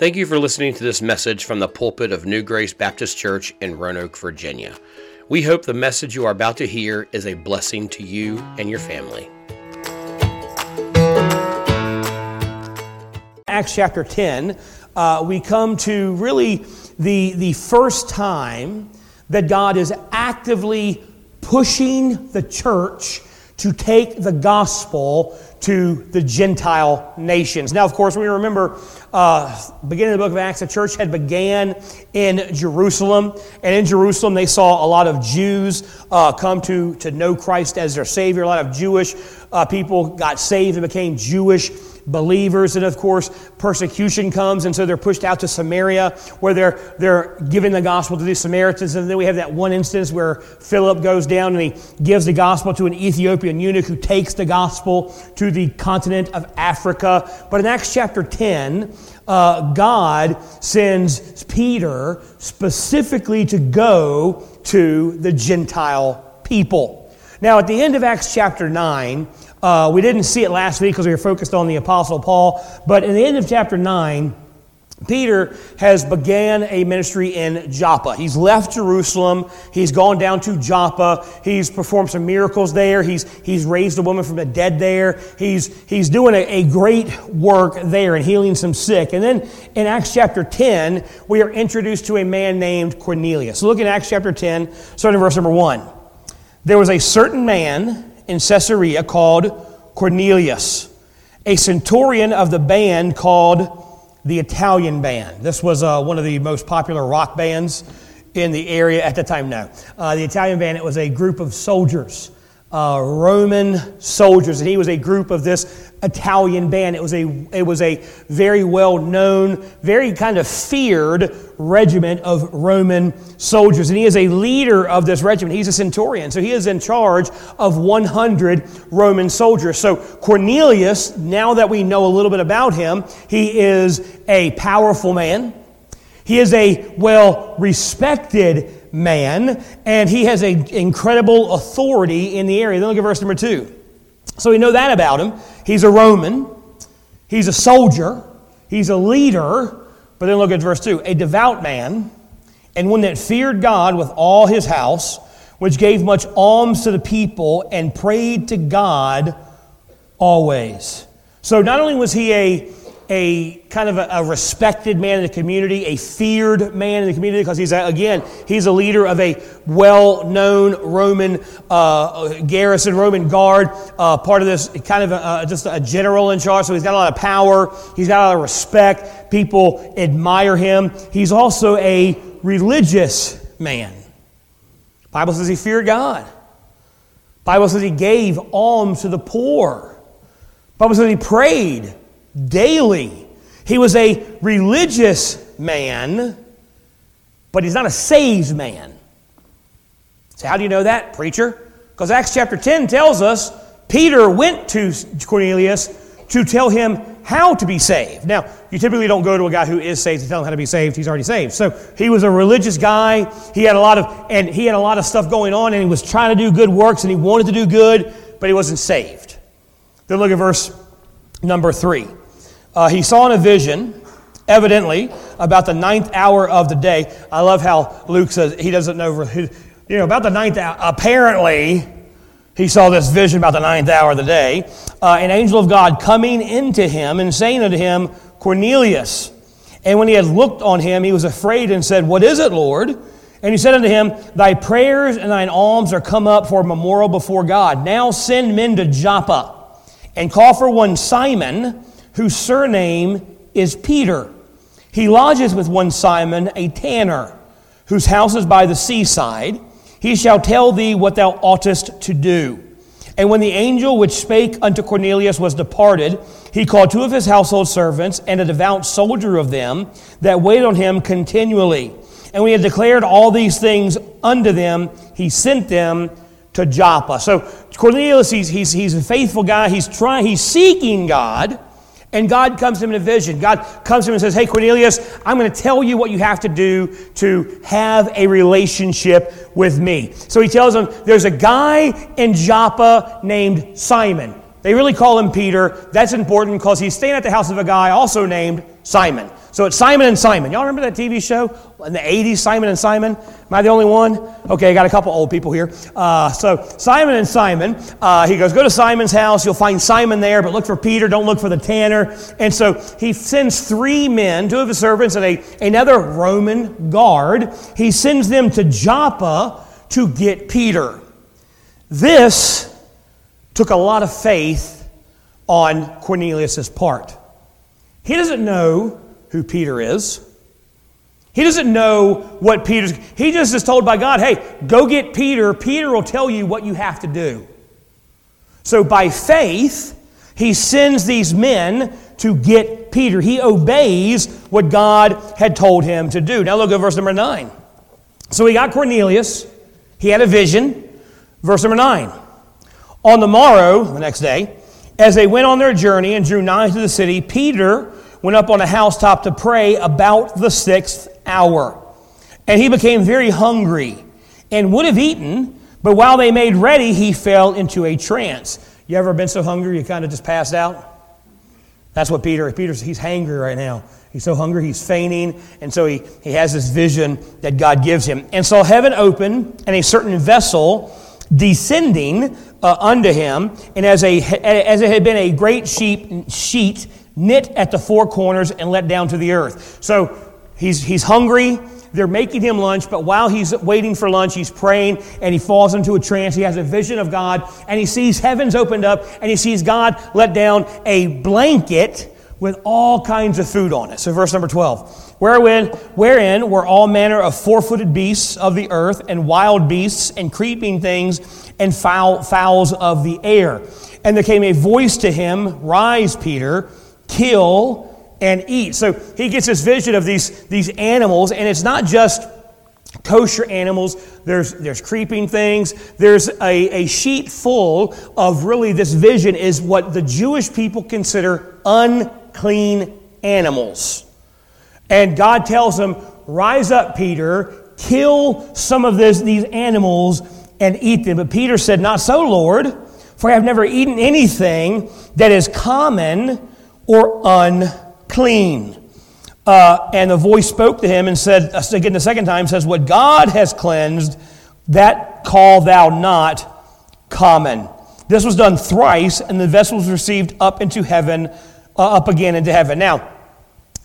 Thank you for listening to this message from the pulpit of New Grace Baptist Church in Roanoke, Virginia. We hope the message you are about to hear is a blessing to you and your family. Acts chapter 10, uh, we come to really the, the first time that God is actively pushing the church to take the gospel to the Gentile nations. Now, of course, we remember uh, beginning of the book of Acts, the church had began in Jerusalem, and in Jerusalem they saw a lot of Jews uh, come to, to know Christ as their Savior. A lot of Jewish uh, people got saved and became Jewish believers. And of course, persecution comes, and so they're pushed out to Samaria, where they're, they're giving the gospel to the Samaritans. And then we have that one instance where Philip goes down and he gives the gospel to an Ethiopian eunuch who takes the gospel to the continent of Africa. But in Acts chapter 10, uh, God sends Peter specifically to go to the Gentile people. Now, at the end of Acts chapter 9, uh, we didn't see it last week because we were focused on the Apostle Paul, but in the end of chapter 9, Peter has began a ministry in Joppa. He's left Jerusalem. He's gone down to Joppa. He's performed some miracles there. He's, he's raised a woman from the dead there. He's, he's doing a, a great work there and healing some sick. And then in Acts chapter 10, we are introduced to a man named Cornelius. So look at Acts chapter 10, starting verse number 1. There was a certain man in Caesarea called Cornelius, a centurion of the band called the Italian Band. This was uh, one of the most popular rock bands in the area at the time. No, uh, the Italian Band. It was a group of soldiers uh, Roman soldiers, and he was a group of this Italian band. It was a, it was a very well known, very kind of feared regiment of Roman soldiers. And he is a leader of this regiment. He's a centurion, so he is in charge of 100 Roman soldiers. So Cornelius, now that we know a little bit about him, he is a powerful man. He is a well respected man, and he has an incredible authority in the area. Then look at verse number two. So we know that about him. He's a Roman, he's a soldier, he's a leader. But then look at verse 2 a devout man, and one that feared God with all his house, which gave much alms to the people and prayed to God always. So not only was he a a kind of a, a, respected man in the community, a feared man in the community, because he's, a, again, he's a leader of a well known Roman uh, garrison, Roman guard, uh, part of this kind of a, just a general in charge. So he's got a lot of power, he's got a lot of respect. People admire him. He's also a religious man. Bible says he feared God. Bible says he gave alms to the poor. Bible says he prayed daily. He was a religious man, but he's not a saved man. So, how do you know that, preacher? Because Acts chapter 10 tells us Peter went to Cornelius to tell him how to be saved. Now, you typically don't go to a guy who is saved to tell him how to be saved. He's already saved. So he was a religious guy. He had a lot of and he had a lot of stuff going on, and he was trying to do good works, and he wanted to do good, but he wasn't saved. Then look at verse number three. Uh, he saw in a vision, evidently, about the ninth hour of the day. I love how Luke says he doesn't know, you know, about the ninth hour. Apparently, he saw this vision about the ninth hour of the day. Uh, an angel of God coming into him and saying unto him, Cornelius. And when he had looked on him, he was afraid and said, What is it, Lord? And he said unto him, Thy prayers and thine alms are come up for a memorial before God. Now send men to Joppa and call for one Simon whose surname is Peter. He lodges with one Simon, a tanner, whose house is by the seaside. He shall tell thee what thou oughtest to do. And when the angel which spake unto Cornelius was departed, he called two of his household servants and a devout soldier of them that waited on him continually. And when he had declared all these things unto them, he sent them to Joppa. So Cornelius, he's, he's, he's a faithful guy. He's trying, he's seeking God. And God comes to him in a vision. God comes to him and says, Hey, Cornelius, I'm going to tell you what you have to do to have a relationship with me. So he tells him, There's a guy in Joppa named Simon. They really call him Peter. That's important because he's staying at the house of a guy also named Simon. So it's Simon and Simon. Y'all remember that TV show in the 80s, Simon and Simon? Am I the only one? Okay, I got a couple old people here. Uh, so Simon and Simon, uh, he goes, go to Simon's house. You'll find Simon there, but look for Peter. Don't look for the tanner. And so he sends three men, two of his servants and a, another Roman guard. He sends them to Joppa to get Peter. This took a lot of faith on Cornelius' part. He doesn't know who Peter is. He doesn't know what Peter's. He just is told by God, hey, go get Peter. Peter will tell you what you have to do. So by faith, he sends these men to get Peter. He obeys what God had told him to do. Now look at verse number 9. So he got Cornelius. He had a vision. Verse number 9. On the morrow, the next day, as they went on their journey and drew nigh to the city, Peter went up on a housetop to pray about the sixth hour. And he became very hungry and would have eaten, but while they made ready, he fell into a trance. You ever been so hungry you kind of just passed out? That's what Peter, Peter's, he's hangry right now. He's so hungry, he's fainting, and so he, he has this vision that God gives him. And saw heaven open and a certain vessel descending uh, unto him, and as, a, as it had been a great sheep, sheet knit at the four corners and let down to the earth. So he's, he's hungry. They're making him lunch, but while he's waiting for lunch, he's praying and he falls into a trance. He has a vision of God and he sees heavens opened up and he sees God let down a blanket with all kinds of food on it. So, verse number 12. Wherein, wherein were all manner of four footed beasts of the earth, and wild beasts, and creeping things, and fowl, fowls of the air. And there came a voice to him, Rise, Peter, kill, and eat. So he gets this vision of these, these animals, and it's not just kosher animals. There's, there's creeping things. There's a, a sheet full of really this vision is what the Jewish people consider unclean animals. And God tells him, Rise up, Peter, kill some of this, these animals and eat them. But Peter said, Not so, Lord, for I have never eaten anything that is common or unclean. Uh, and the voice spoke to him and said, uh, again the second time, says, What God has cleansed, that call thou not common. This was done thrice, and the vessel was received up into heaven, uh, up again into heaven. Now,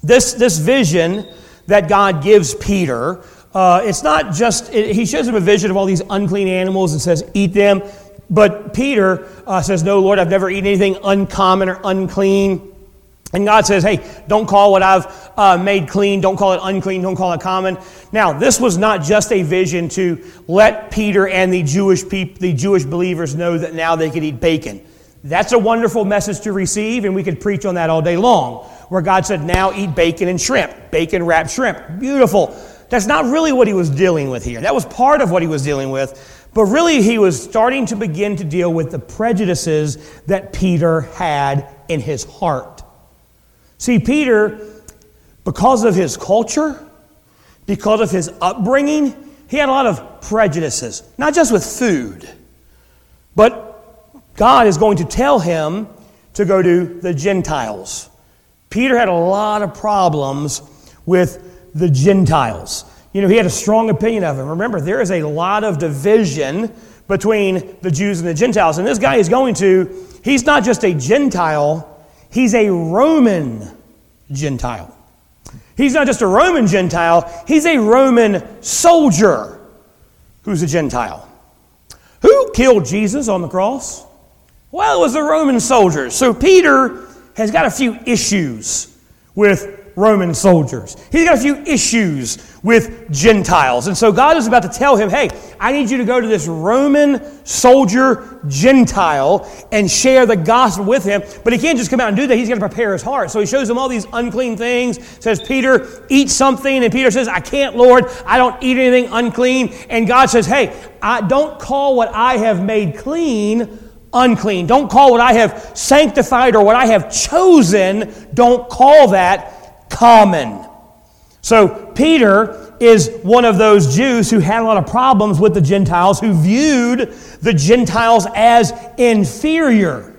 this, this vision that God gives Peter, uh, it's not just, it, he shows him a vision of all these unclean animals and says, Eat them. But Peter uh, says, No, Lord, I've never eaten anything uncommon or unclean. And God says, hey, don't call what I've uh, made clean, don't call it unclean, don't call it common. Now, this was not just a vision to let Peter and the Jewish people, the Jewish believers know that now they could eat bacon. That's a wonderful message to receive, and we could preach on that all day long, where God said, now eat bacon and shrimp, bacon wrapped shrimp. Beautiful. That's not really what he was dealing with here. That was part of what he was dealing with. But really, he was starting to begin to deal with the prejudices that Peter had in his heart. See, Peter, because of his culture, because of his upbringing, he had a lot of prejudices, not just with food, but God is going to tell him to go to the Gentiles. Peter had a lot of problems with the Gentiles. You know, he had a strong opinion of them. Remember, there is a lot of division between the Jews and the Gentiles. And this guy is going to, he's not just a Gentile, He's a Roman Gentile. He's not just a Roman Gentile, he's a Roman soldier who's a Gentile. Who killed Jesus on the cross? Well, it was the Roman soldiers. So Peter has got a few issues with Roman soldiers. He's got a few issues with Gentiles. And so God is about to tell him, hey, I need you to go to this Roman soldier Gentile and share the gospel with him. But he can't just come out and do that. He's got to prepare his heart. So he shows him all these unclean things, says, Peter, eat something. And Peter says, I can't, Lord. I don't eat anything unclean. And God says, hey, I don't call what I have made clean unclean. Don't call what I have sanctified or what I have chosen, don't call that common. So, Peter is one of those Jews who had a lot of problems with the Gentiles, who viewed the Gentiles as inferior.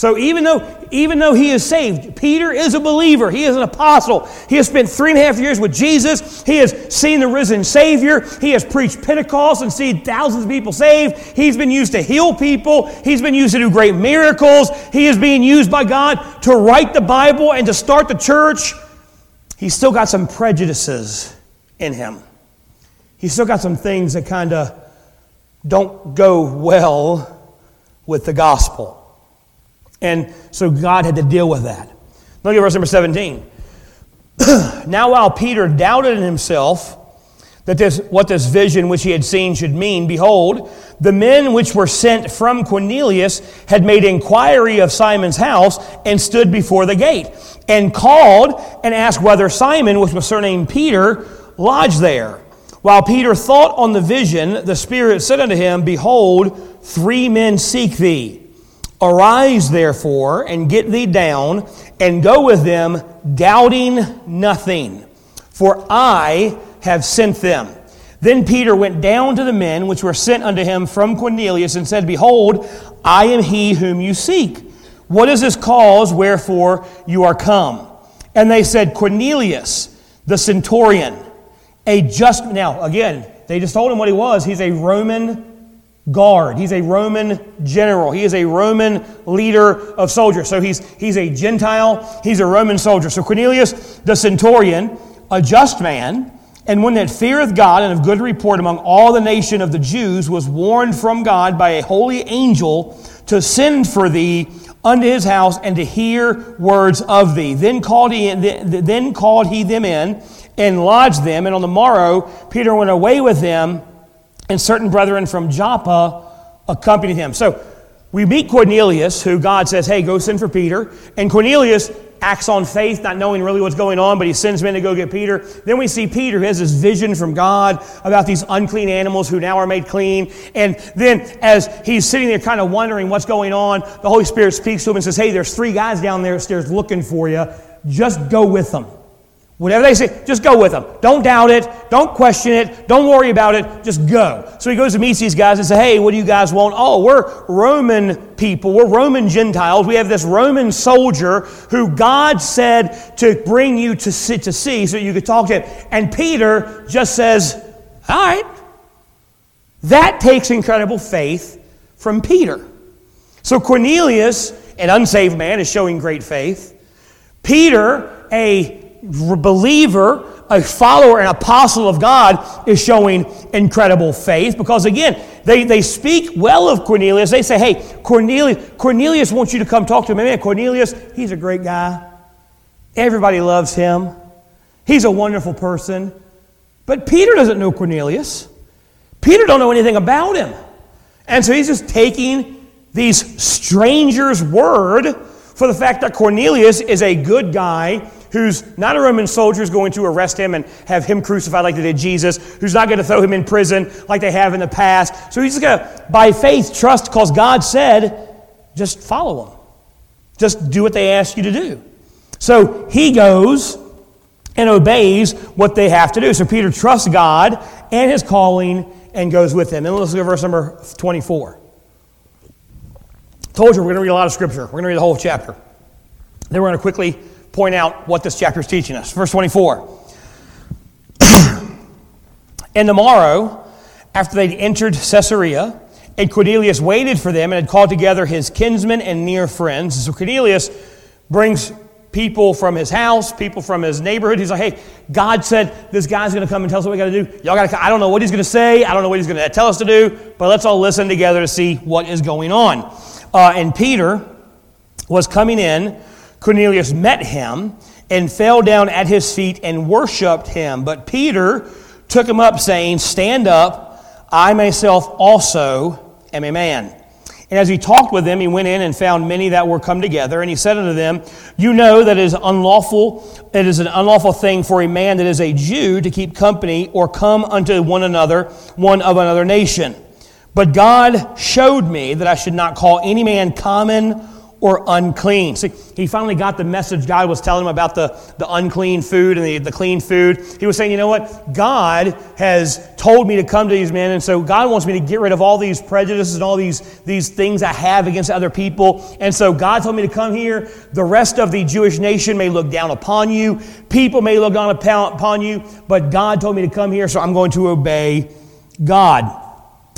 So even though, even though he is saved, Peter is a believer. He is an apostle. He has spent three and a half years with Jesus. He has seen the risen Savior. He has preached Pentecost and seen thousands of people saved. He's been used to heal people. He's been used to do great miracles. He is being used by God to write the Bible and to start the church. He's still got some prejudices in him. He's still got some things that kind of don't go well with the gospel. And so God had to deal with that. Look at verse number 17. now, while Peter doubted in himself that this, what this vision which he had seen should mean, behold, the men which were sent from Cornelius had made inquiry of Simon's house and stood before the gate, and called and asked whether Simon, which was surnamed Peter, lodged there. While Peter thought on the vision, the Spirit said unto him, Behold, three men seek thee. Arise, therefore, and get thee down, and go with them, doubting nothing, for I have sent them. Then Peter went down to the men which were sent unto him from Cornelius, and said, Behold, I am he whom you seek. What is this cause wherefore you are come? And they said, Cornelius, the centurion, a just. Now, again, they just told him what he was. He's a Roman guard. He's a Roman general. He is a Roman leader of soldiers. So he's, he's a Gentile, he's a Roman soldier. So Cornelius the centurion, a just man, and one that feareth God and of good report among all the nation of the Jews, was warned from God by a holy angel to send for thee unto his house and to hear words of thee. Then called he, then called he them in and lodged them. And on the morrow, Peter went away with them and certain brethren from Joppa accompanied him. So we meet Cornelius, who God says, hey, go send for Peter. And Cornelius acts on faith, not knowing really what's going on, but he sends men to go get Peter. Then we see Peter, who has this vision from God about these unclean animals who now are made clean. And then as he's sitting there kind of wondering what's going on, the Holy Spirit speaks to him and says, hey, there's three guys down there stairs looking for you. Just go with them. Whatever they say, just go with them. Don't doubt it. Don't question it. Don't worry about it. Just go. So he goes to meet these guys and says, Hey, what do you guys want? Oh, we're Roman people. We're Roman Gentiles. We have this Roman soldier who God said to bring you to see, to see so you could talk to him. And Peter just says, All right. That takes incredible faith from Peter. So Cornelius, an unsaved man, is showing great faith. Peter, a believer, a follower, an apostle of God is showing incredible faith because, again, they, they speak well of Cornelius. They say, hey, Cornelius, Cornelius wants you to come talk to him. Man, Cornelius, he's a great guy. Everybody loves him. He's a wonderful person. But Peter doesn't know Cornelius. Peter don't know anything about him. And so he's just taking these strangers' word for the fact that Cornelius is a good guy who's not a Roman soldier is going to arrest him and have him crucified like they did Jesus, who's not going to throw him in prison like they have in the past. So he's going to, by faith, trust because God said, just follow them. Just do what they ask you to do. So he goes and obeys what they have to do. So Peter trusts God and his calling and goes with them. And let's look at verse number 24. Told you we're going to read a lot of scripture. We're going to read the whole chapter. Then we're going to quickly point out what this chapter is teaching us. Verse 24. and tomorrow, after they'd entered Caesarea, and Cornelius waited for them and had called together his kinsmen and near friends. So Cornelius brings people from his house, people from his neighborhood. He's like, hey, God said this guy's going to come and tell us what we got to do. Y'all got to, I don't know what he's going to say. I don't know what he's going to tell us to do, but let's all listen together to see what is going on. Uh, and Peter was coming in Cornelius met him and fell down at his feet and worshiped him. But Peter took him up, saying, Stand up, I myself also am a man. And as he talked with them, he went in and found many that were come together, and he said unto them, You know that it is unlawful, it is an unlawful thing for a man that is a Jew to keep company or come unto one another, one of another nation. But God showed me that I should not call any man common or unclean. See, he finally got the message God was telling him about the, the unclean food and the, the clean food. He was saying, you know what? God has told me to come to these men, and so God wants me to get rid of all these prejudices and all these, these things I have against other people. And so God told me to come here. The rest of the Jewish nation may look down upon you, people may look down upon you, but God told me to come here, so I'm going to obey God.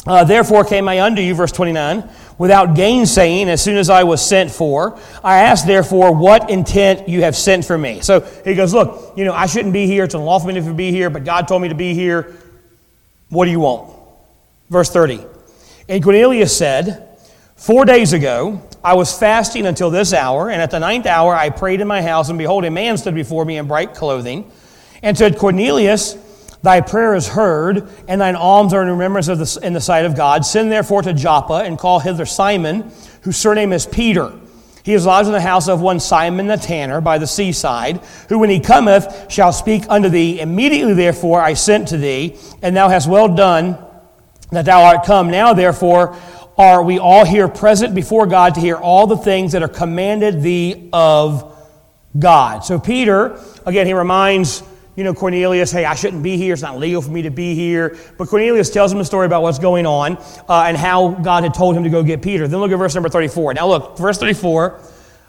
Uh, Therefore came I unto you, verse 29, without gainsaying, as soon as I was sent for. I asked, therefore, what intent you have sent for me. So he goes, Look, you know, I shouldn't be here. It's unlawful for me to be here, but God told me to be here. What do you want? Verse 30. And Cornelius said, Four days ago, I was fasting until this hour, and at the ninth hour I prayed in my house, and behold, a man stood before me in bright clothing, and said, Cornelius, Thy prayer is heard, and thine alms are in remembrance of the, in the sight of God. Send therefore to Joppa, and call hither Simon, whose surname is Peter. He is lodged in the house of one Simon the tanner by the seaside, who when he cometh shall speak unto thee. Immediately therefore I sent to thee, and thou hast well done that thou art come. Now therefore are we all here present before God to hear all the things that are commanded thee of God. So Peter, again, he reminds you know, Cornelius, hey, I shouldn't be here. It's not legal for me to be here. But Cornelius tells him a story about what's going on uh, and how God had told him to go get Peter. Then look at verse number 34. Now, look, verse 34,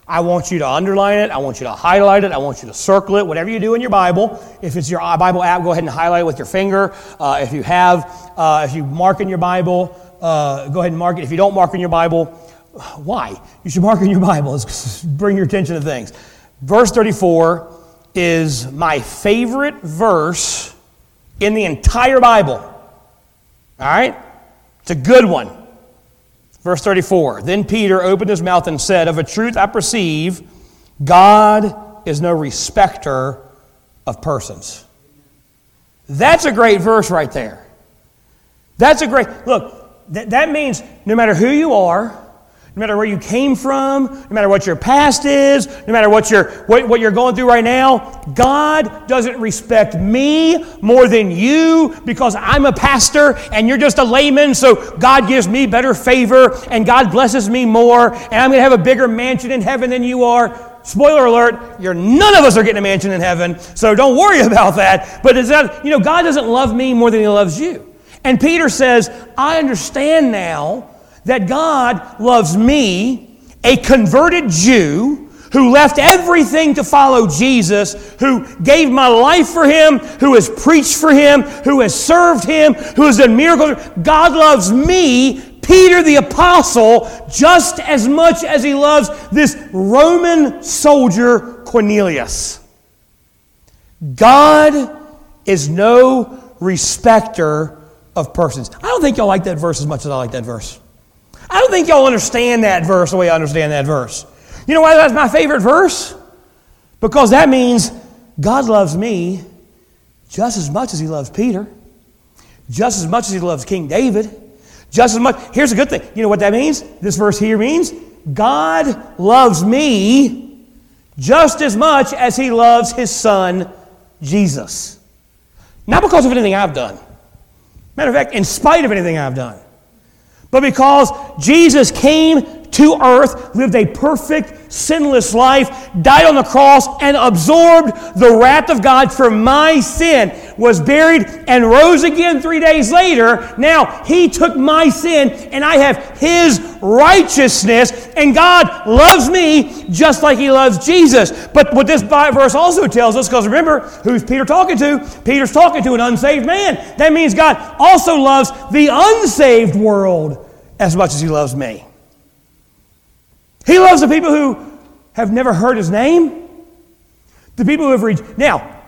I want you to underline it. I want you to highlight it. I want you to circle it. Whatever you do in your Bible. If it's your uh, Bible app, go ahead and highlight it with your finger. Uh, if you have, uh, if you mark in your Bible, uh, go ahead and mark it. If you don't mark in your Bible, why? You should mark in your Bible. It's bring your attention to things. Verse 34 is my favorite verse in the entire Bible. All right? It's a good one. Verse 34 Then Peter opened his mouth and said, Of a truth I perceive, God is no respecter of persons. That's a great verse right there. That's a great, look, that, that means no matter who you are, no matter where you came from, no matter what your past is, no matter what you're, what, what you're going through right now, God doesn't respect me more than you because I'm a pastor and you're just a layman, so God gives me better favor and God blesses me more and I'm going to have a bigger mansion in heaven than you are. Spoiler alert, you're none of us are getting a mansion in heaven, so don't worry about that. But is that, you know, God doesn't love me more than he loves you. And Peter says, I understand now that God loves me, a converted Jew, who left everything to follow Jesus, who gave my life for him, who has preached for him, who has served him, who has done miracles. God loves me, Peter the apostle, just as much as he loves this Roman soldier Cornelius. God is no respecter of persons. I don't think y'all like that verse as much as I like that verse. I don't think y'all understand that verse the way I understand that verse. You know why that's my favorite verse? Because that means God loves me just as much as He loves Peter, just as much as He loves King David, just as much. Here's a good thing. You know what that means? This verse here means God loves me just as much as He loves His Son, Jesus. Not because of anything I've done. Matter of fact, in spite of anything I've done but because Jesus came to earth, lived a perfect, sinless life, died on the cross, and absorbed the wrath of God for my sin, was buried, and rose again three days later. Now, He took my sin, and I have His righteousness, and God loves me just like He loves Jesus. But what this verse also tells us, because remember, who's Peter talking to? Peter's talking to an unsaved man. That means God also loves the unsaved world as much as he loves me. He loves the people who have never heard his name, the people who have reached. Now,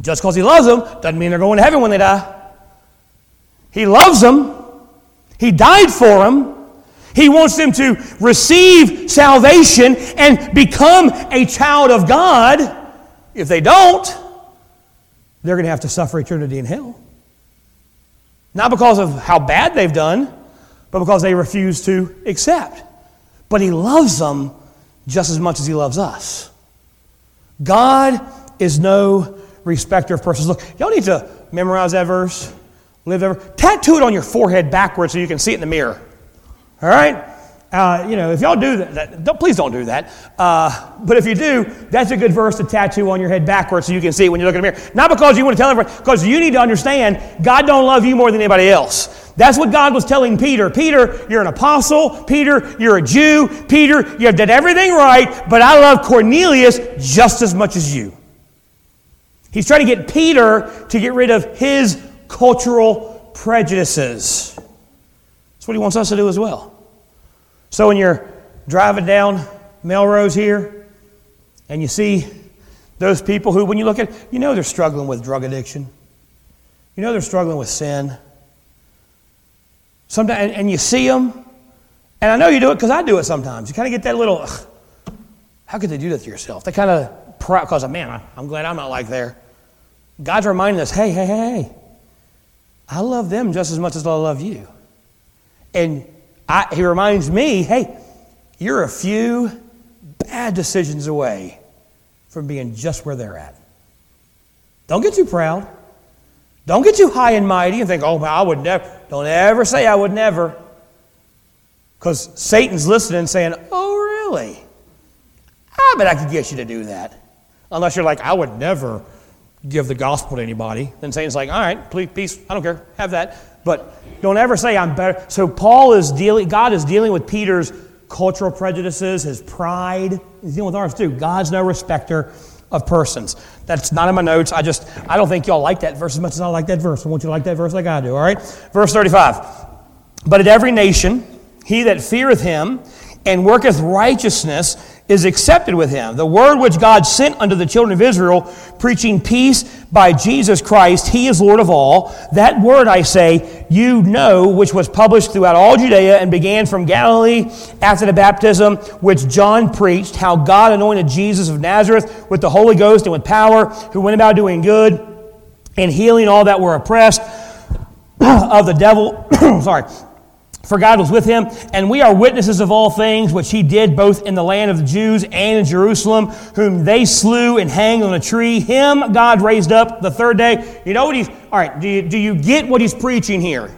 just because he loves them doesn't mean they're going to heaven when they die. He loves them, he died for them. He wants them to receive salvation and become a child of God. If they don't, they're going to have to suffer eternity in hell. Not because of how bad they've done, but because they refuse to accept. But He loves them just as much as He loves us. God is no respecter of persons. Look, y'all need to memorize that verse, live ever. Tattoo it on your forehead backwards so you can see it in the mirror. All right? Uh, you know, if y'all do that, that don't, please don't do that. Uh, but if you do, that's a good verse to tattoo on your head backwards so you can see it when you look in the mirror. Not because you want to tell everyone, because you need to understand God don't love you more than anybody else. That's what God was telling Peter. Peter, you're an apostle. Peter, you're a Jew. Peter, you have done everything right, but I love Cornelius just as much as you. He's trying to get Peter to get rid of his cultural prejudices. That's what he wants us to do as well. So when you're driving down Melrose here and you see those people who, when you look at, you know they're struggling with drug addiction. You know they're struggling with sin. Sometimes, and, you see them, and I know you do it because I do it sometimes. You kind of get that little, how could they do that to yourself? They kind of, because, man, I, I'm glad I'm not like there. God's reminding us, hey, hey, hey, hey, I love them just as much as I love you. And I, he reminds me, hey, you're a few bad decisions away from being just where they're at. Don't get too proud. Don't get too high and mighty and think, oh, I would never. Don't ever say I would never. Because Satan's listening saying, oh, really? I bet I could get you to do that. Unless you're like, I would never give the gospel to anybody. Then Satan's like, all right, please, peace, I don't care, have that. But don't ever say I'm better. So Paul is dealing, God is dealing with Peter's cultural prejudices, his pride. He's dealing with ours too. God's no respecter of persons. That's not in my notes. I just, I don't think y'all like that verse as much as I like that verse. I want you to like that verse like I do, all right? Verse 35. But at every nation, he that feareth him and worketh righteousness is accepted with him. The word which God sent unto the children of Israel, preaching peace by Jesus Christ, he is Lord of all. That word, I say, you know, which was published throughout all Judea and began from Galilee after the baptism which John preached, how God anointed Jesus of Nazareth with the Holy Ghost and with power, who went about doing good and healing all that were oppressed of the devil. sorry for God was with him, and we are witnesses of all things which he did both in the land of the Jews and in Jerusalem, whom they slew and hanged on a tree. Him God raised up the third day. You know what he's, all right, do you, do you get what he's preaching here?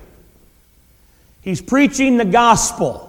He's preaching the gospel.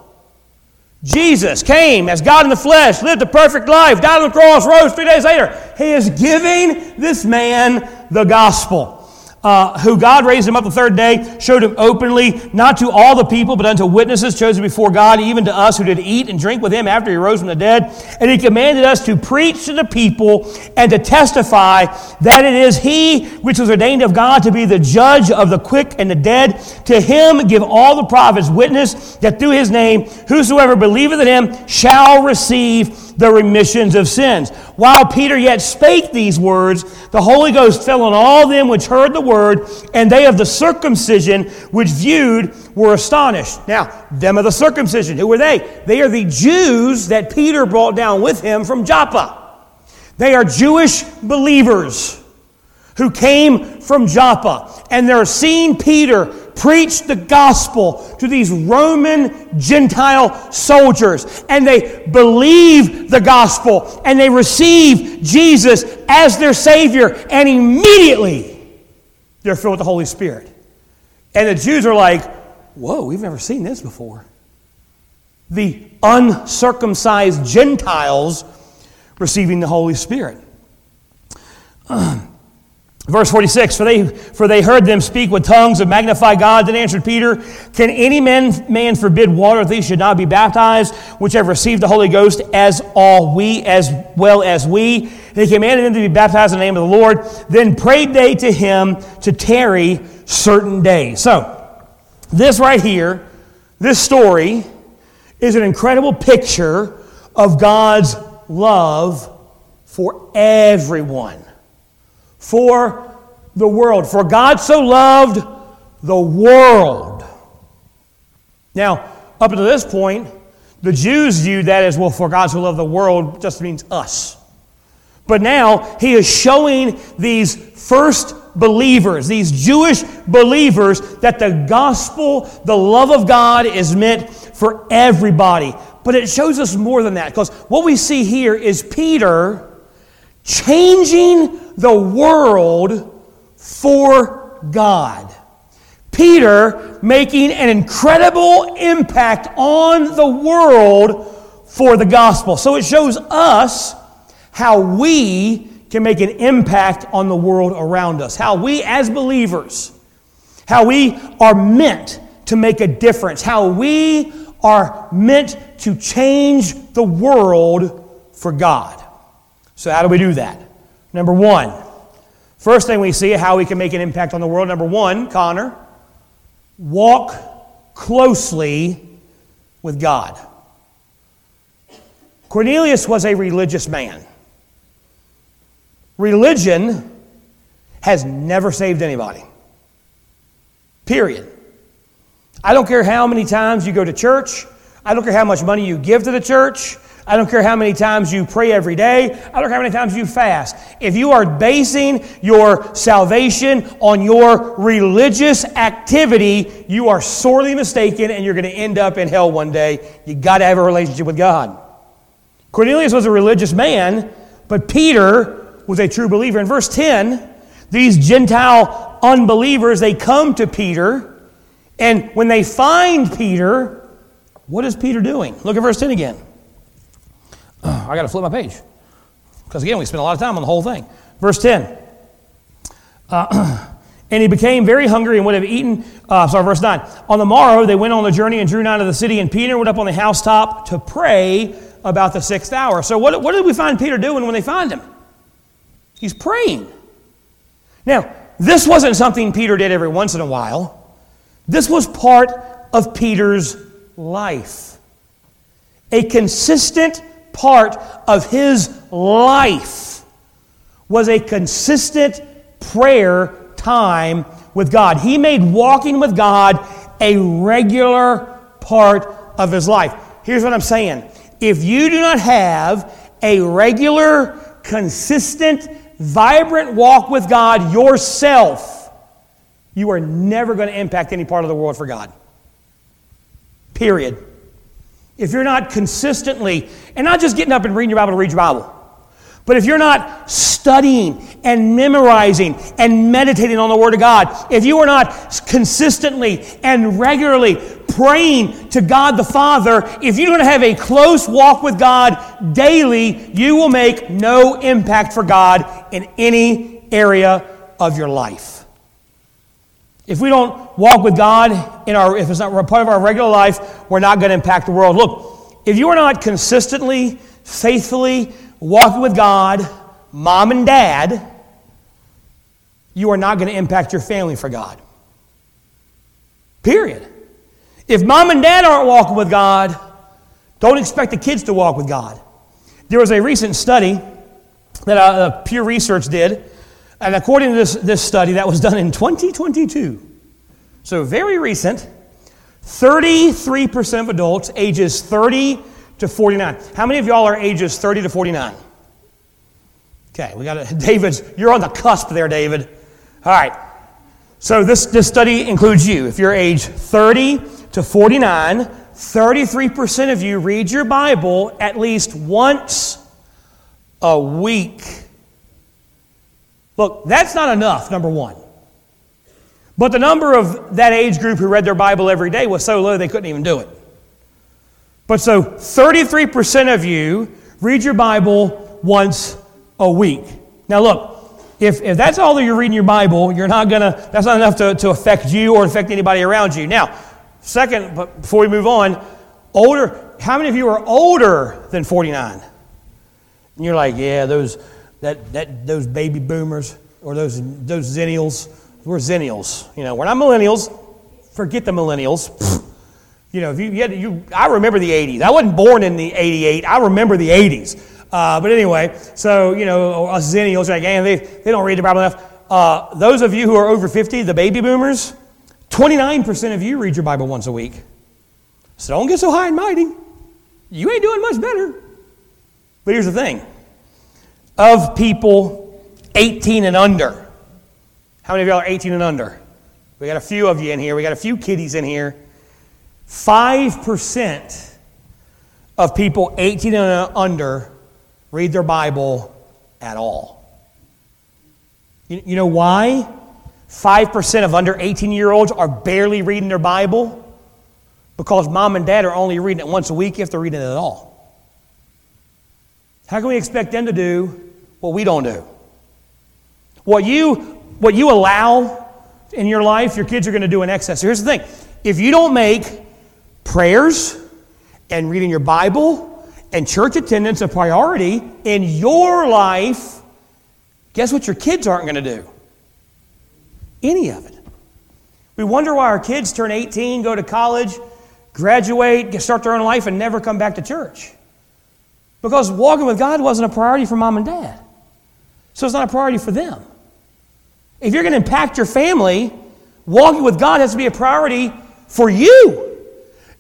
Jesus came as God in the flesh, lived a perfect life, died on the cross, rose three days later. He is giving this man the gospel uh, who God raised him up the third day, showed him openly, not to all the people, but unto witnesses chosen before God, even to us who did eat and drink with him after he rose from the dead. And he commanded us to preach to the people and to testify that it is he which was ordained of God to be the judge of the quick and the dead. To him give all the prophets witness that through his name, whosoever believeth in him shall receive the remissions of sins. While Peter yet spake these words, the Holy Ghost fell on all them which heard the word, and they of the circumcision which viewed were astonished. Now, them of the circumcision, who were they? They are the Jews that Peter brought down with him from Joppa. They are Jewish believers who came from Joppa, and they're seeing Peter preach the gospel to these Roman Gentile soldiers, and they believe the gospel, and they receive Jesus as their Savior, and immediately they're filled with the Holy Spirit. And the Jews are like, Whoa, we've never seen this before. The uncircumcised Gentiles receiving the Holy Spirit. Verse 46, for they, for they heard them speak with tongues and magnify God. Then answered Peter, Can any man, man forbid water if they should not be baptized, which have received the Holy Ghost, as all we, as well as we? He commanded them to be baptized in the name of the Lord. Then prayed they to him to tarry certain days. So, this right here, this story, is an incredible picture of God's love for everyone for the world. For God so loved the world. Now, up to this point, the Jews viewed that as well, for God so loved the world just means us. But now he is showing these first believers, these Jewish believers, that the gospel, the love of God, is meant for everybody. But it shows us more than that because what we see here is Peter changing the world for God. Peter making an incredible impact on the world for the gospel. So it shows us how we can make an impact on the world around us, how we as believers, how we are meant to make a difference, how we are meant to change the world for God. So, how do we do that? Number one, first thing we see how we can make an impact on the world. Number one, Connor, walk closely with God. Cornelius was a religious man. Religion has never saved anybody. Period. I don't care how many times you go to church. I don't care how much money you give to the church. I don't care how many times you pray every day. I don't care how many times you fast. If you are basing your salvation on your religious activity, you are sorely mistaken and you're going to end up in hell one day. You got to have a relationship with God. Cornelius was a religious man, but Peter was a true believer. In verse 10, these Gentile unbelievers, they come to Peter, and when they find Peter, what is Peter doing? Look at verse 10 again. I got to flip my page. Because again, we spent a lot of time on the whole thing. Verse 10. Uh, and he became very hungry and would have eaten. Uh, sorry, verse 9. On the morrow, they went on the journey and drew nigh to the city, and Peter went up on the housetop to pray about the sixth hour. So, what, what did we find Peter doing when they find him? He's praying. Now, this wasn't something Peter did every once in a while, this was part of Peter's life. A consistent part of his life was a consistent prayer time with God. He made walking with God a regular part of his life. Here's what I'm saying if you do not have a regular, consistent, vibrant walk with God yourself, you are never going to impact any part of the world for God. Period. If you're not consistently, and not just getting up and reading your Bible to read your Bible, but if you're not studying and memorizing and meditating on the Word of God, if you are not consistently and regularly praying to God the Father, if you don't have a close walk with God daily, you will make no impact for God in any area of your life. If we don't walk with God in our, if it's not a part of our regular life, we're not going to impact the world. Look, if you are not consistently, faithfully walking with God, mom and dad, you are not going to impact your family for God. Period. If mom and dad aren't walking with God, don't expect the kids to walk with God. There was a recent study that uh, Pew Research did and according to this, this study that was done in 2022, so very recent, 33% of adults ages 30 to 49. How many of y'all are ages 30 to 49? Okay, we got it. David's, you're on the cusp there, David. All right. So this, this study includes you. If you're age 30 to 49, 33% of you read your Bible at least once a week. Look, that's not enough, number one. But the number of that age group who read their Bible every day was so low they couldn't even do it. But so 33% of you read your Bible once a week. Now, look, if, if that's all that you're reading your Bible, you're not gonna, that's not enough to, to affect you or affect anybody around you. Now, second, but before we move on, older, how many of you are older than 49? And you're like, yeah, those, that, that those baby boomers or those, those zennials, we're zennials. You know, we're not millennials. Forget the millennials. You know, if you, you, you, I remember the 80s. I wasn't born in the 88. I remember the 80s. Uh, but anyway, so, you know, us zennials, like, man, they, they don't read the Bible enough. Uh, those of you who are over 50, the baby boomers, 29% of you read your Bible once a week. So don't get so high and mighty. You ain't doing much better. But here's the thing of people 18 and under. How many of y'all are 18 and under? We got a few of you in here. We got a few kiddies in here. 5% of people 18 and under read their Bible at all. You, you know why? 5% of under 18 year olds are barely reading their Bible because mom and dad are only reading it once a week if they're reading it at all. How can we expect them to do what we don't do? What you, what you allow in your life, your kids are going to do in excess. Here's the thing if you don't make prayers and reading your Bible and church attendance a priority in your life, guess what your kids aren't going to do? Any of it. We wonder why our kids turn 18, go to college, graduate, start their own life, and never come back to church. Because walking with God wasn't a priority for mom and dad. So it's not a priority for them. If you're going to impact your family, walking with God has to be a priority for you.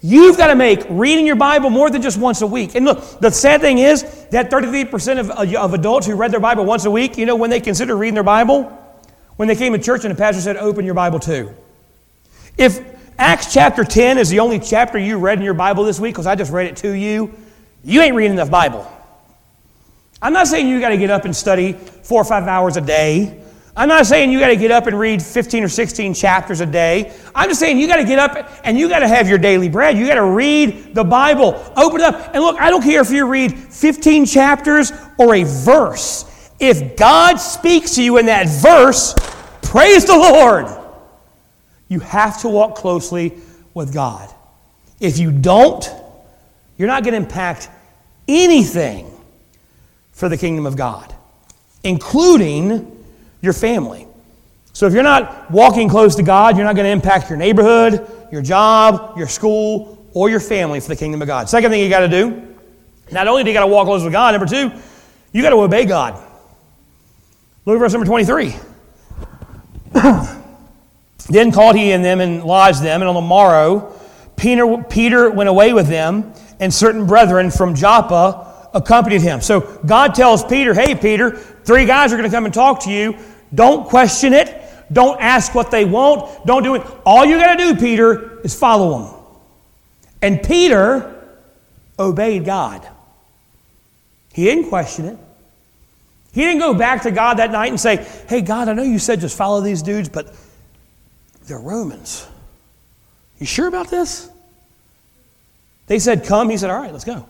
You've got to make reading your Bible more than just once a week. And look, the sad thing is that 33% of, uh, of adults who read their Bible once a week, you know when they consider reading their Bible? When they came to church and the pastor said, Open your Bible too. If Acts chapter 10 is the only chapter you read in your Bible this week, because I just read it to you, you ain't reading enough Bible. I'm not saying you got to get up and study four or five hours a day. I'm not saying you got to get up and read 15 or 16 chapters a day. I'm just saying you got to get up and you got to have your daily bread. You got to read the Bible. Open it up. And look, I don't care if you read 15 chapters or a verse. If God speaks to you in that verse, praise the Lord. You have to walk closely with God. If you don't, you're not going to impact anything for the kingdom of God, including your family. So if you're not walking close to God, you're not going to impact your neighborhood, your job, your school, or your family for the kingdom of God. Second thing you got to do, not only do you got to walk close with God, number two, you got to obey God. Look at verse number 23. then called he in them and lodged them, and on the morrow Peter, Peter went away with them, and certain brethren from Joppa accompanied him. So God tells Peter, Hey, Peter, three guys are going to come and talk to you. Don't question it. Don't ask what they want. Don't do it. All you got to do, Peter, is follow them. And Peter obeyed God. He didn't question it. He didn't go back to God that night and say, Hey, God, I know you said just follow these dudes, but they're Romans. You sure about this? They said, Come. He said, All right, let's go.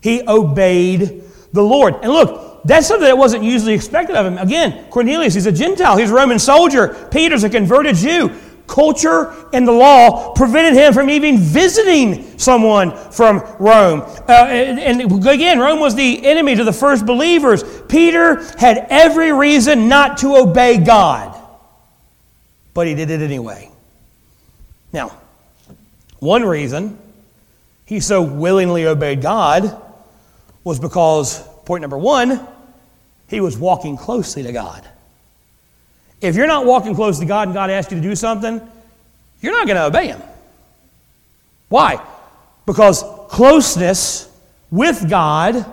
He obeyed the Lord. And look, that's something that wasn't usually expected of him. Again, Cornelius, he's a Gentile, he's a Roman soldier. Peter's a converted Jew. Culture and the law prevented him from even visiting someone from Rome. Uh, and, and again, Rome was the enemy to the first believers. Peter had every reason not to obey God, but he did it anyway. Now, one reason he so willingly obeyed God was because Point number one, he was walking closely to God. If you're not walking close to God and God asks you to do something, you're not going to obey Him. Why? Because closeness with God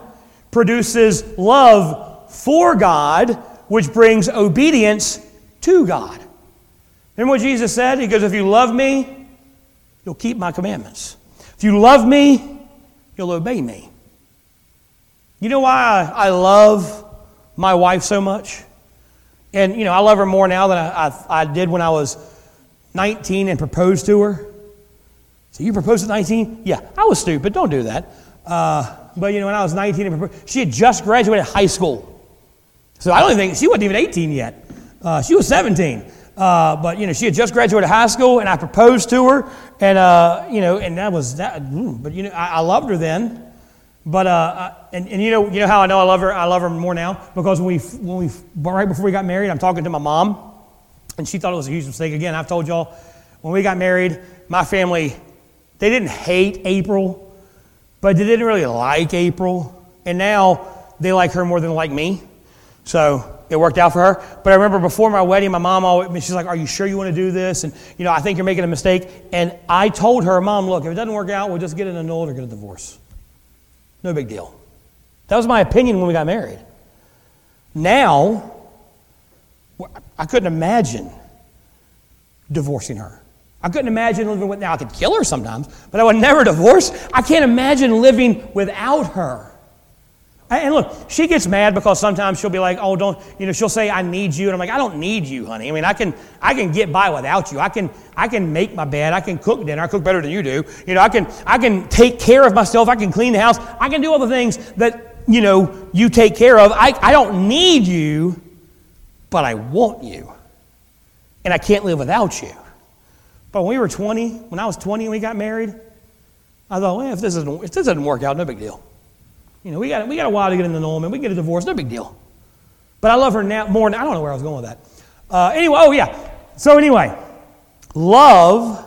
produces love for God, which brings obedience to God. Remember what Jesus said? He goes, If you love me, you'll keep my commandments. If you love me, you'll obey me. You know why I love my wife so much? And, you know, I love her more now than I, I, I did when I was 19 and proposed to her. So you proposed at 19? Yeah, I was stupid. Don't do that. Uh, but, you know, when I was 19 and proposed, she had just graduated high school. So I don't even think, she wasn't even 18 yet. Uh, she was 17. Uh, but, you know, she had just graduated high school and I proposed to her. And, uh, you know, and that was that. But, you know, I, I loved her then. But uh, uh, and, and you know you know how I know I love her I love her more now because when we when we right before we got married I'm talking to my mom and she thought it was a huge mistake again I've told y'all when we got married my family they didn't hate April but they didn't really like April and now they like her more than like me so it worked out for her but I remember before my wedding my mom always she's like are you sure you want to do this and you know I think you're making a mistake and I told her mom look if it doesn't work out we'll just get it annulled or get a divorce no big deal. That was my opinion when we got married. Now, I couldn't imagine divorcing her. I couldn't imagine living with, now I could kill her sometimes, but I would never divorce. I can't imagine living without her. And look, she gets mad because sometimes she'll be like, "Oh, don't," you know, she'll say, "I need you," and I'm like, "I don't need you, honey. I mean, I can, I can get by without you. I can, I can make my bed. I can cook dinner. I cook better than you do. You know, I can, I can take care of myself. I can clean the house. I can do all the things that you know you take care of. I, I don't need you, but I want you, and I can't live without you. But when we were 20, when I was 20 and we got married, I thought, well, if this doesn't, if this doesn't work out, no big deal. You know, we got, we got a while to get into Norman. We get a divorce, no big deal. But I love her now more. Than I don't know where I was going with that. Uh, anyway, oh yeah. So anyway, love,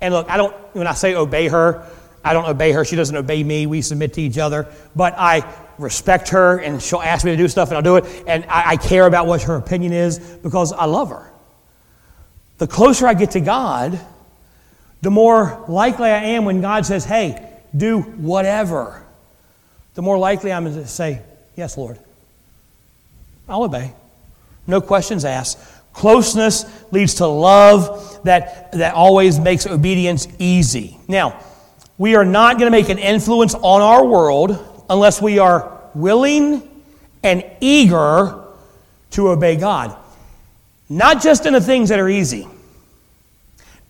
and look, I don't, when I say obey her, I don't obey her. She doesn't obey me. We submit to each other. But I respect her, and she'll ask me to do stuff, and I'll do it. And I, I care about what her opinion is because I love her. The closer I get to God, the more likely I am when God says, hey, do whatever the more likely I'm to say, Yes, Lord. I'll obey. No questions asked. Closeness leads to love that, that always makes obedience easy. Now, we are not going to make an influence on our world unless we are willing and eager to obey God. Not just in the things that are easy,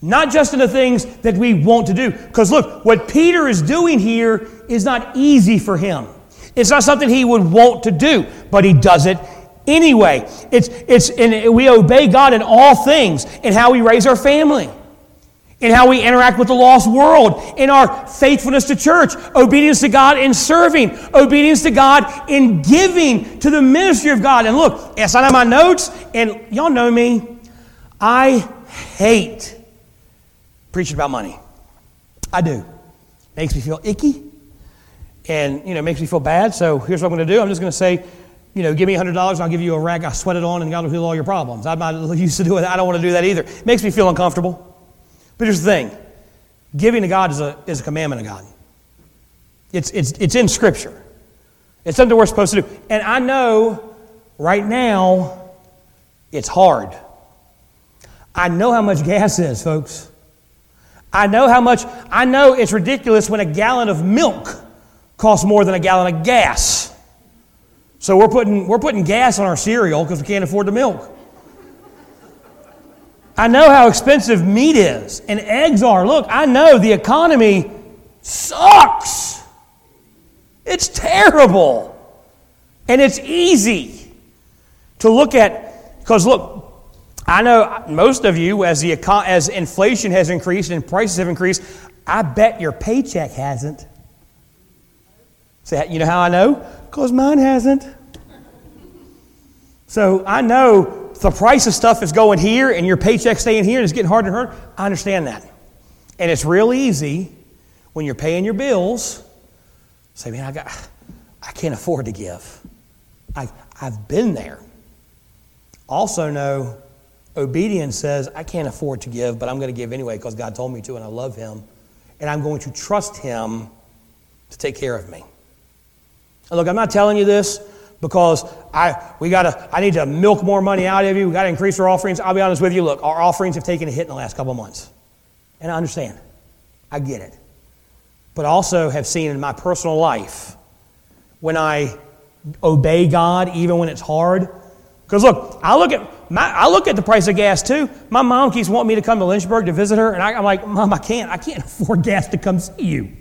not just in the things that we want to do. Because look, what Peter is doing here is not easy for him. It's not something he would want to do, but he does it anyway. It's, it's, and we obey God in all things in how we raise our family, in how we interact with the lost world, in our faithfulness to church, obedience to God in serving, obedience to God in giving to the ministry of God. And look, it's not on my notes, and y'all know me. I hate preaching about money. I do. Makes me feel icky and, you know, makes me feel bad. So here's what I'm going to do. I'm just going to say, you know, give me $100 and I'll give you a rag. I sweat it on and God will heal all your problems. I'm not used to do it. I don't want to do that either. It makes me feel uncomfortable. But here's the thing. Giving to God is a, is a commandment of God. It's, it's, it's in Scripture. It's something we're supposed to do. And I know right now it's hard. I know how much gas is, folks. I know how much, I know it's ridiculous when a gallon of milk costs more than a gallon of gas. So we're putting, we're putting gas on our cereal because we can't afford the milk. I know how expensive meat is and eggs are. Look, I know the economy sucks. It's terrible. And it's easy to look at, because look, I know most of you, as, the, as inflation has increased and prices have increased, I bet your paycheck hasn't. Say, you know how I know? Because mine hasn't. So I know the price of stuff is going here and your paycheck staying here and it's getting harder and harder. I understand that. And it's real easy when you're paying your bills. Say, man, I got I can't afford to give. I, I've been there. Also know Obedience says, I can't afford to give, but I'm going to give anyway because God told me to and I love Him. And I'm going to trust Him to take care of me. And look, I'm not telling you this because I, we gotta, I need to milk more money out of you. We got to increase our offerings. I'll be honest with you. Look, our offerings have taken a hit in the last couple months. And I understand. I get it. But also have seen in my personal life when I obey God, even when it's hard. Because look, I look at my, I look at the price of gas too. My mom keeps wanting me to come to Lynchburg to visit her, and I, am like, Mom, I can't. I can't afford gas to come see you.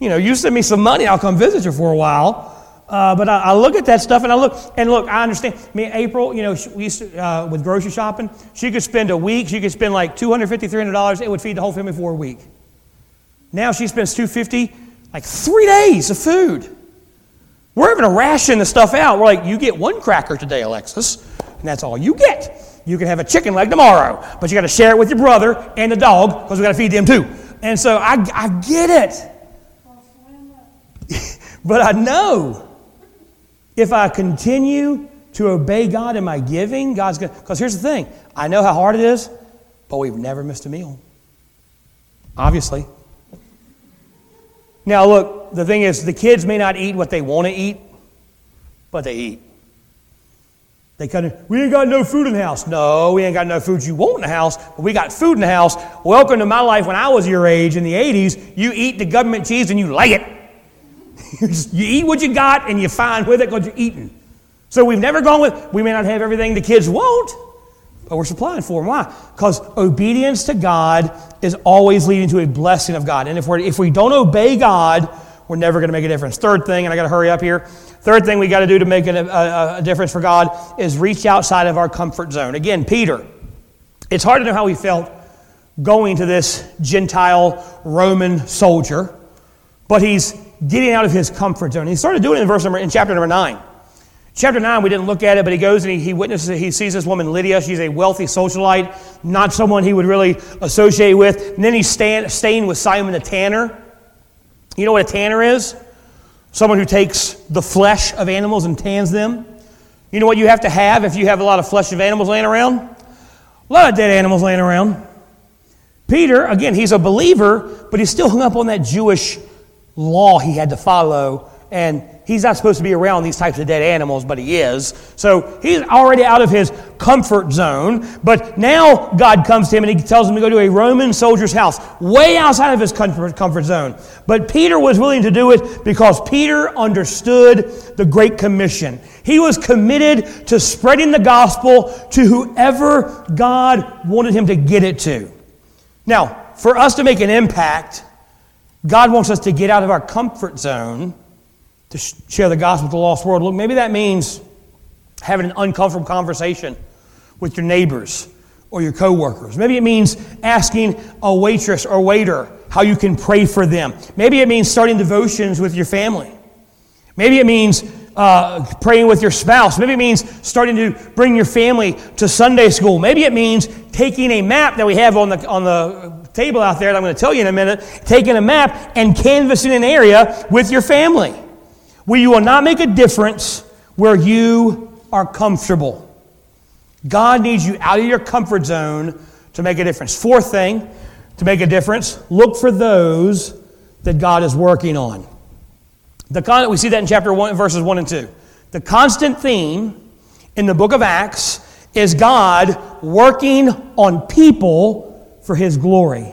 You know, you send me some money, I'll come visit you for a while. Uh, but I, I, look at that stuff and I look, and look, I understand. Mean, April, you know, we used to, uh, with grocery shopping, she could spend a week, she could spend like $250, $300, it would feed the whole family for a week. Now she spends 250 like three days of food. We're having to ration the stuff out. We're like, you get one cracker today, Alexis and that's all you get. You can have a chicken leg tomorrow, but you got to share it with your brother and the dog because we got to feed them too. And so I, I get it. but I know if I continue to obey God in my giving, God's going to. Because here's the thing I know how hard it is, but we've never missed a meal. Obviously. Now, look, the thing is, the kids may not eat what they want to eat, but they eat. They kind of, we ain't got no food in the house. No, we ain't got no food you want in the house, but we got food in the house. Welcome to my life when I was your age in the 80s. You eat the government cheese and you like it. you, you eat what you got and you're fine with it because you're eating. So we've never gone with, we may not have everything the kids won't, but we're supplying for them. Why? Because obedience to God is always leading to a blessing of God. And if, we're, if we don't obey God, we're never going to make a difference. Third thing, and I got to hurry up here. Third thing we got to do to make a, a, a difference for God is reach outside of our comfort zone. Again, Peter, it's hard to know how he felt going to this Gentile Roman soldier, but he's getting out of his comfort zone. He started doing it in verse number in chapter number nine. Chapter 9, we didn't look at it, but he goes and he, he witnesses it. He sees this woman, Lydia. She's a wealthy socialite, not someone he would really associate with. And then he's stand, staying with Simon the tanner. You know what a tanner is? Someone who takes the flesh of animals and tans them. You know what you have to have if you have a lot of flesh of animals laying around? A lot of dead animals laying around. Peter, again, he's a believer, but he's still hung up on that Jewish law he had to follow. And he's not supposed to be around these types of dead animals, but he is. So he's already out of his comfort zone. But now God comes to him and he tells him to go to a Roman soldier's house, way outside of his comfort, zone. But Peter was willing to do it because Peter understood the Great Commission. He was committed to spreading the gospel to whoever God wanted him to get it to. Now, for us to make an impact, God wants us to get out of our comfort zone to share the gospel with the lost world. Look, maybe that means having an uncomfortable conversation with your neighbors or your coworkers. Maybe it means asking a waitress or waiter how you can pray for them. Maybe it means starting devotions with your family. Maybe it means uh, praying with your spouse. Maybe it means starting to bring your family to Sunday school. Maybe it means taking a map that we have on the, on the table out there that I'm going to tell you in a minute, taking a map and canvassing an area with your family where you will not make a difference where you are comfortable. God needs you out of your comfort zone to make a difference. Fourth thing, to make a difference, look for those that God is working on. The con- we see that in chapter 1, verses 1 and 2. The constant theme in the book of Acts is God working on people for his glory.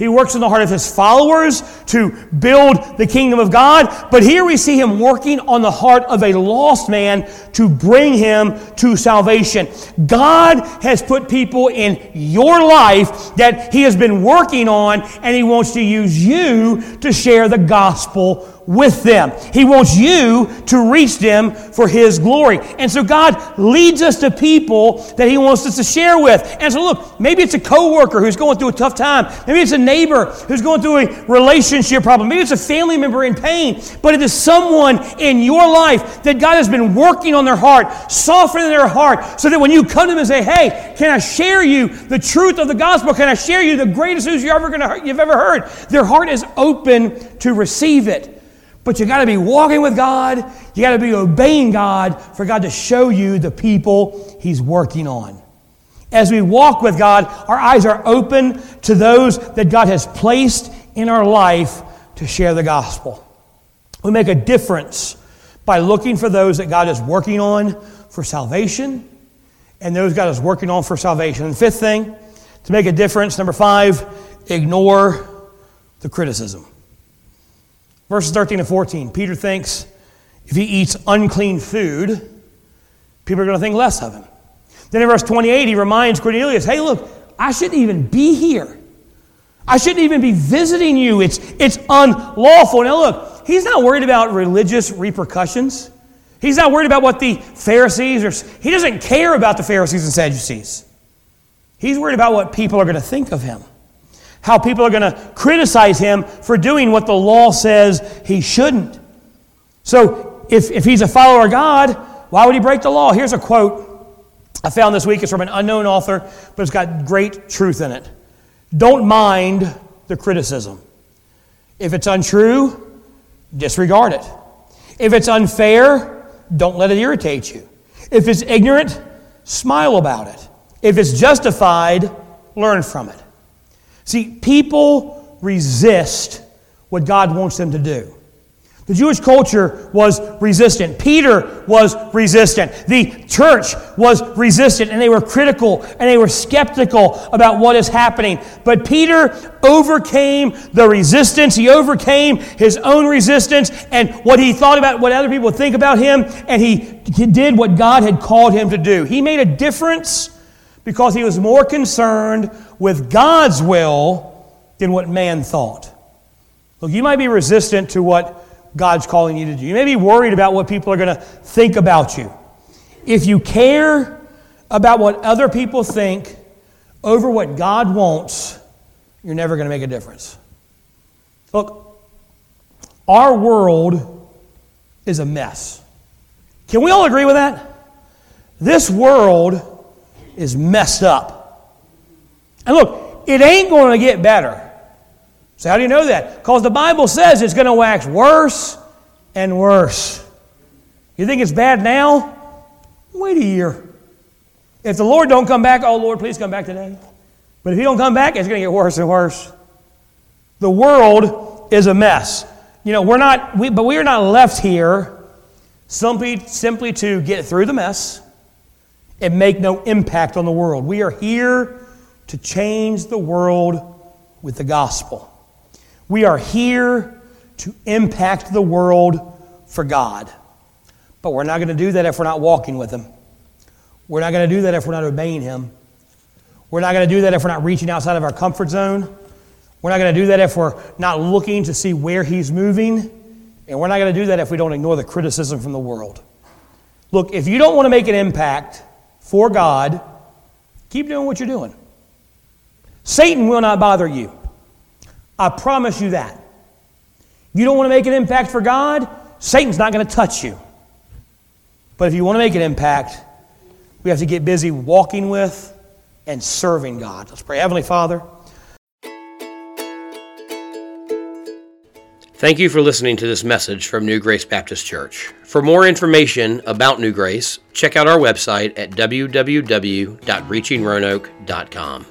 He works in the heart of his followers to build the kingdom of God. But here we see him working on the heart of a lost man to bring him to salvation. God has put people in your life that he has been working on, and he wants to use you to share the gospel with them. He wants you to reach them for His glory. And so God leads us to people that He wants us to share with. And so look, maybe it's a coworker who's going through a tough time. Maybe it's a neighbor who's going through a relationship problem. Maybe it's a family member in pain. But it is someone in your life that God has been working on their heart, softening their heart, so that when you come to them and say, hey, can I share you the truth of the gospel? Can I share you the greatest news you're ever gonna, you've ever heard? Their heart is open to receive it. But you got to be walking with God. You got to be obeying God for God to show you the people He's working on. As we walk with God, our eyes are open to those that God has placed in our life to share the gospel. We make a difference by looking for those that God is working on for salvation and those God is working on for salvation. And fifth thing, to make a difference, number five, ignore the criticism. Verses 13 and 14. Peter thinks if he eats unclean food, people are going to think less of him. Then in verse 28, he reminds Cornelius, hey, look, I shouldn't even be here. I shouldn't even be visiting you. It's, it's unlawful. Now, look, he's not worried about religious repercussions. He's not worried about what the Pharisees or he doesn't care about the Pharisees and Sadducees. He's worried about what people are going to think of him how people are going to criticize him for doing what the law says he shouldn't. So, if, if he's a follower of God, why would he break the law? Here's a quote I found this week. It's from an unknown author, but it's got great truth in it. Don't mind the criticism. If it's untrue, disregard it. If it's unfair, don't let it irritate you. If it's ignorant, smile about it. If it's justified, learn from it. See, people resist what God wants them to do. The Jewish culture was resistant. Peter was resistant. The church was resistant, and they were critical and they were skeptical about what is happening. But Peter overcame the resistance. He overcame his own resistance and what he thought about what other people think about him, and he did what God had called him to do. He made a difference because he was more concerned with God's will than what man thought. Look, you might be resistant to what God's calling you to do. You may be worried about what people are going to think about you. If you care about what other people think over what God wants, you're never going to make a difference. Look, our world is a mess. Can we all agree with that? This world is messed up. And look, it ain't going to get better. So, how do you know that? Because the Bible says it's going to wax worse and worse. You think it's bad now? Wait a year. If the Lord don't come back, oh Lord, please come back today. But if He don't come back, it's going to get worse and worse. The world is a mess. You know, we're not, we, but we are not left here simply, simply to get through the mess and make no impact on the world. We are here to change the world with the gospel. We are here to impact the world for God. But we're not going to do that if we're not walking with Him. We're not going to do that if we're not obeying Him. We're not going to do that if we're not reaching outside of our comfort zone. We're not going to do that if we're not looking to see where He's moving. And we're not going to do that if we don't ignore the criticism from the world. Look, if you don't want to make an impact for God, keep doing what you're doing. Satan will not bother you. I promise you that. You don't want to make an impact for God, Satan's not going to touch you. But if you want to make an impact, we have to get busy walking with and serving God. Let's pray. Heavenly Father, Thank you for listening to this message from New Grace Baptist Church. For more information about New Grace, check out our website at www.reachingroanoke.com.